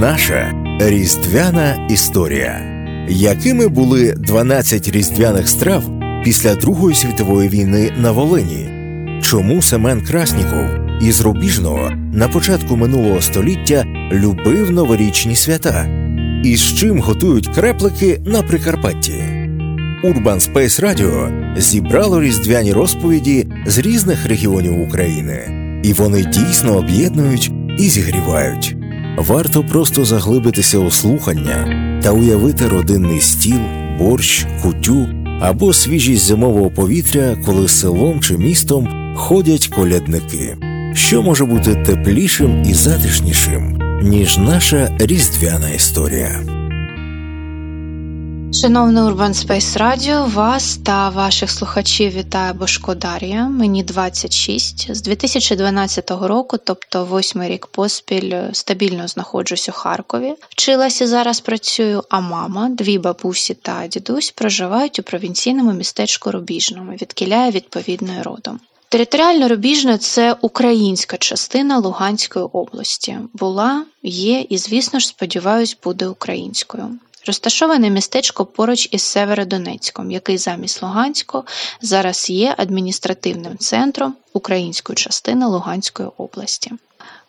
Наша різдвяна історія. Якими були 12 різдвяних страв після Другої світової війни на Волині? Чому Семен Красніков із Рубіжного на початку минулого століття любив новорічні свята? І з чим готують креплики на Прикарпатті? Urban Space Radio зібрало різдвяні розповіді з різних регіонів України, і вони дійсно об'єднують і зігрівають. Варто просто заглибитися у слухання та уявити родинний стіл, борщ, кутю або свіжість зимового повітря, коли селом чи містом ходять колядники. Що може бути теплішим і затишнішим, ніж наша різдвяна історія. Шановне Urban Space Radio, вас та ваших слухачів вітає Бошко Дар'я. Мені 26. З 2012 року, тобто восьмий рік поспіль, стабільно знаходжусь у Харкові. Вчилася зараз працюю, а мама, дві бабусі та дідусь проживають у провінційному містечку Рубіжному, відкіляє відповідною родом. Територіально Рубіжне це українська частина Луганської області. Була, є і, звісно ж, сподіваюсь, буде українською. Розташоване містечко поруч із Северодонецьком, який замість Луганського зараз є адміністративним центром української частини Луганської області.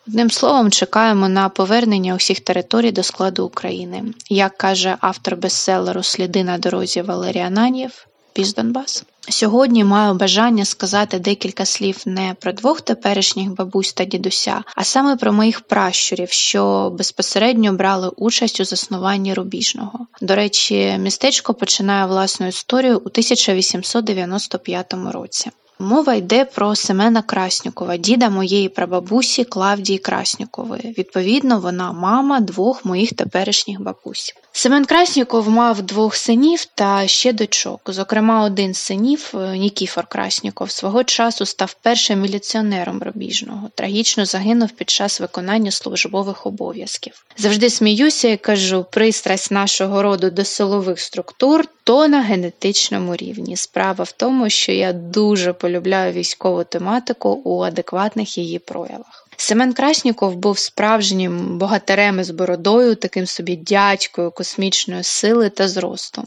Одним словом, чекаємо на повернення усіх територій до складу України. Як каже автор бестселеру Сліди на дорозі Валерій Ананьєв, Піс Донбас. Сьогодні маю бажання сказати декілька слів не про двох теперішніх бабусь та дідуся, а саме про моїх пращурів, що безпосередньо брали участь у заснуванні рубіжного. До речі, містечко починає власну історію у 1895 році. Мова йде про Семена Краснюкова, діда моєї прабабусі Клавдії Краснюкової. Відповідно, вона мама двох моїх теперішніх бабусь. Семен Красніков мав двох синів та ще дочок. Зокрема, один з синів, е, Нікіфор Красніков, свого часу став першим міліціонером Робіжного. Трагічно загинув під час виконання службових обов'язків. Завжди сміюся і кажу, пристрасть нашого роду до силових структур то на генетичному рівні. Справа в тому, що я дуже полюбляю військову тематику у адекватних її проявах. Семен Красніков був справжнім богатирем із бородою, таким собі дядькою космічної сили та зросту.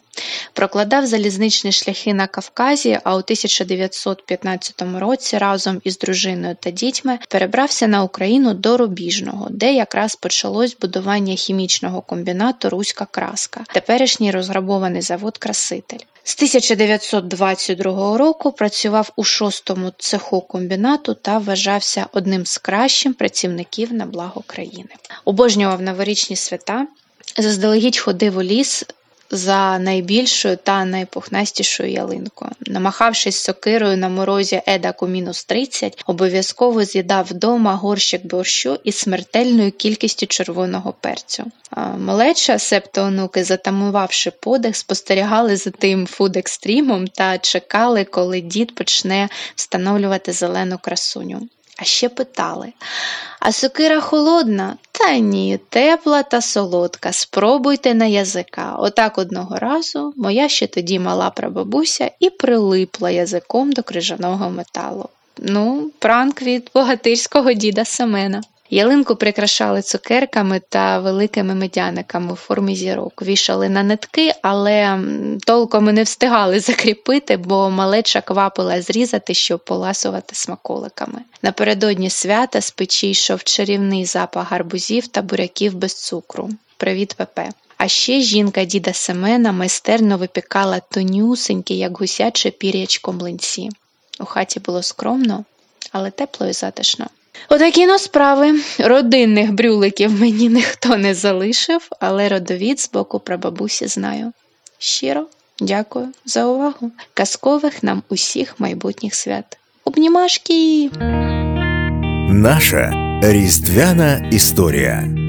Прокладав залізничні шляхи на Кавказі, а у 1915 році разом із дружиною та дітьми перебрався на Україну до Рубіжного, де якраз почалось будування хімічного комбінату Руська Краска, теперішній розграбований завод Краситель. З 1922 року працював у шостому цеху комбінату та вважався одним з кращих працівників на благо країни. Обожнював новорічні свята, заздалегідь ходив у ліс за найбільшою та найпухнастішою ялинкою. Намахавшись сокирою на морозі едак у мінус 30, обов'язково з'їдав вдома горщик борщу із смертельною кількістю червоного перцю. Малеча, септо онуки, затамувавши подих, спостерігали за тим фуд-екстрімом та чекали, коли дід почне встановлювати зелену красуню. А ще питали а сокира холодна? Та ні, тепла та солодка. Спробуйте на язика. Отак одного разу моя ще тоді мала прабабуся і прилипла язиком до крижаного металу. Ну, пранк від богатирського діда Семена. Ялинку прикрашали цукерками та великими медяниками у формі зірок. Вішали на нитки, але толком не встигали закріпити, бо малеча квапила зрізати, щоб поласувати смаколиками. Напередодні свята з печі йшов чарівний запах гарбузів та буряків без цукру. Привіт, ПП. А ще жінка діда Семена майстерно випікала тонюсенькі, як гусяче пір'ячко млинці. У хаті було скромно, але тепло і затишно. Отакі но справи. Родинних брюликів мені ніхто не залишив, але родовід з боку прабабусі знаю. Щиро дякую за увагу. Казкових нам усіх майбутніх свят. Обнімашки! Наша різдвяна історія.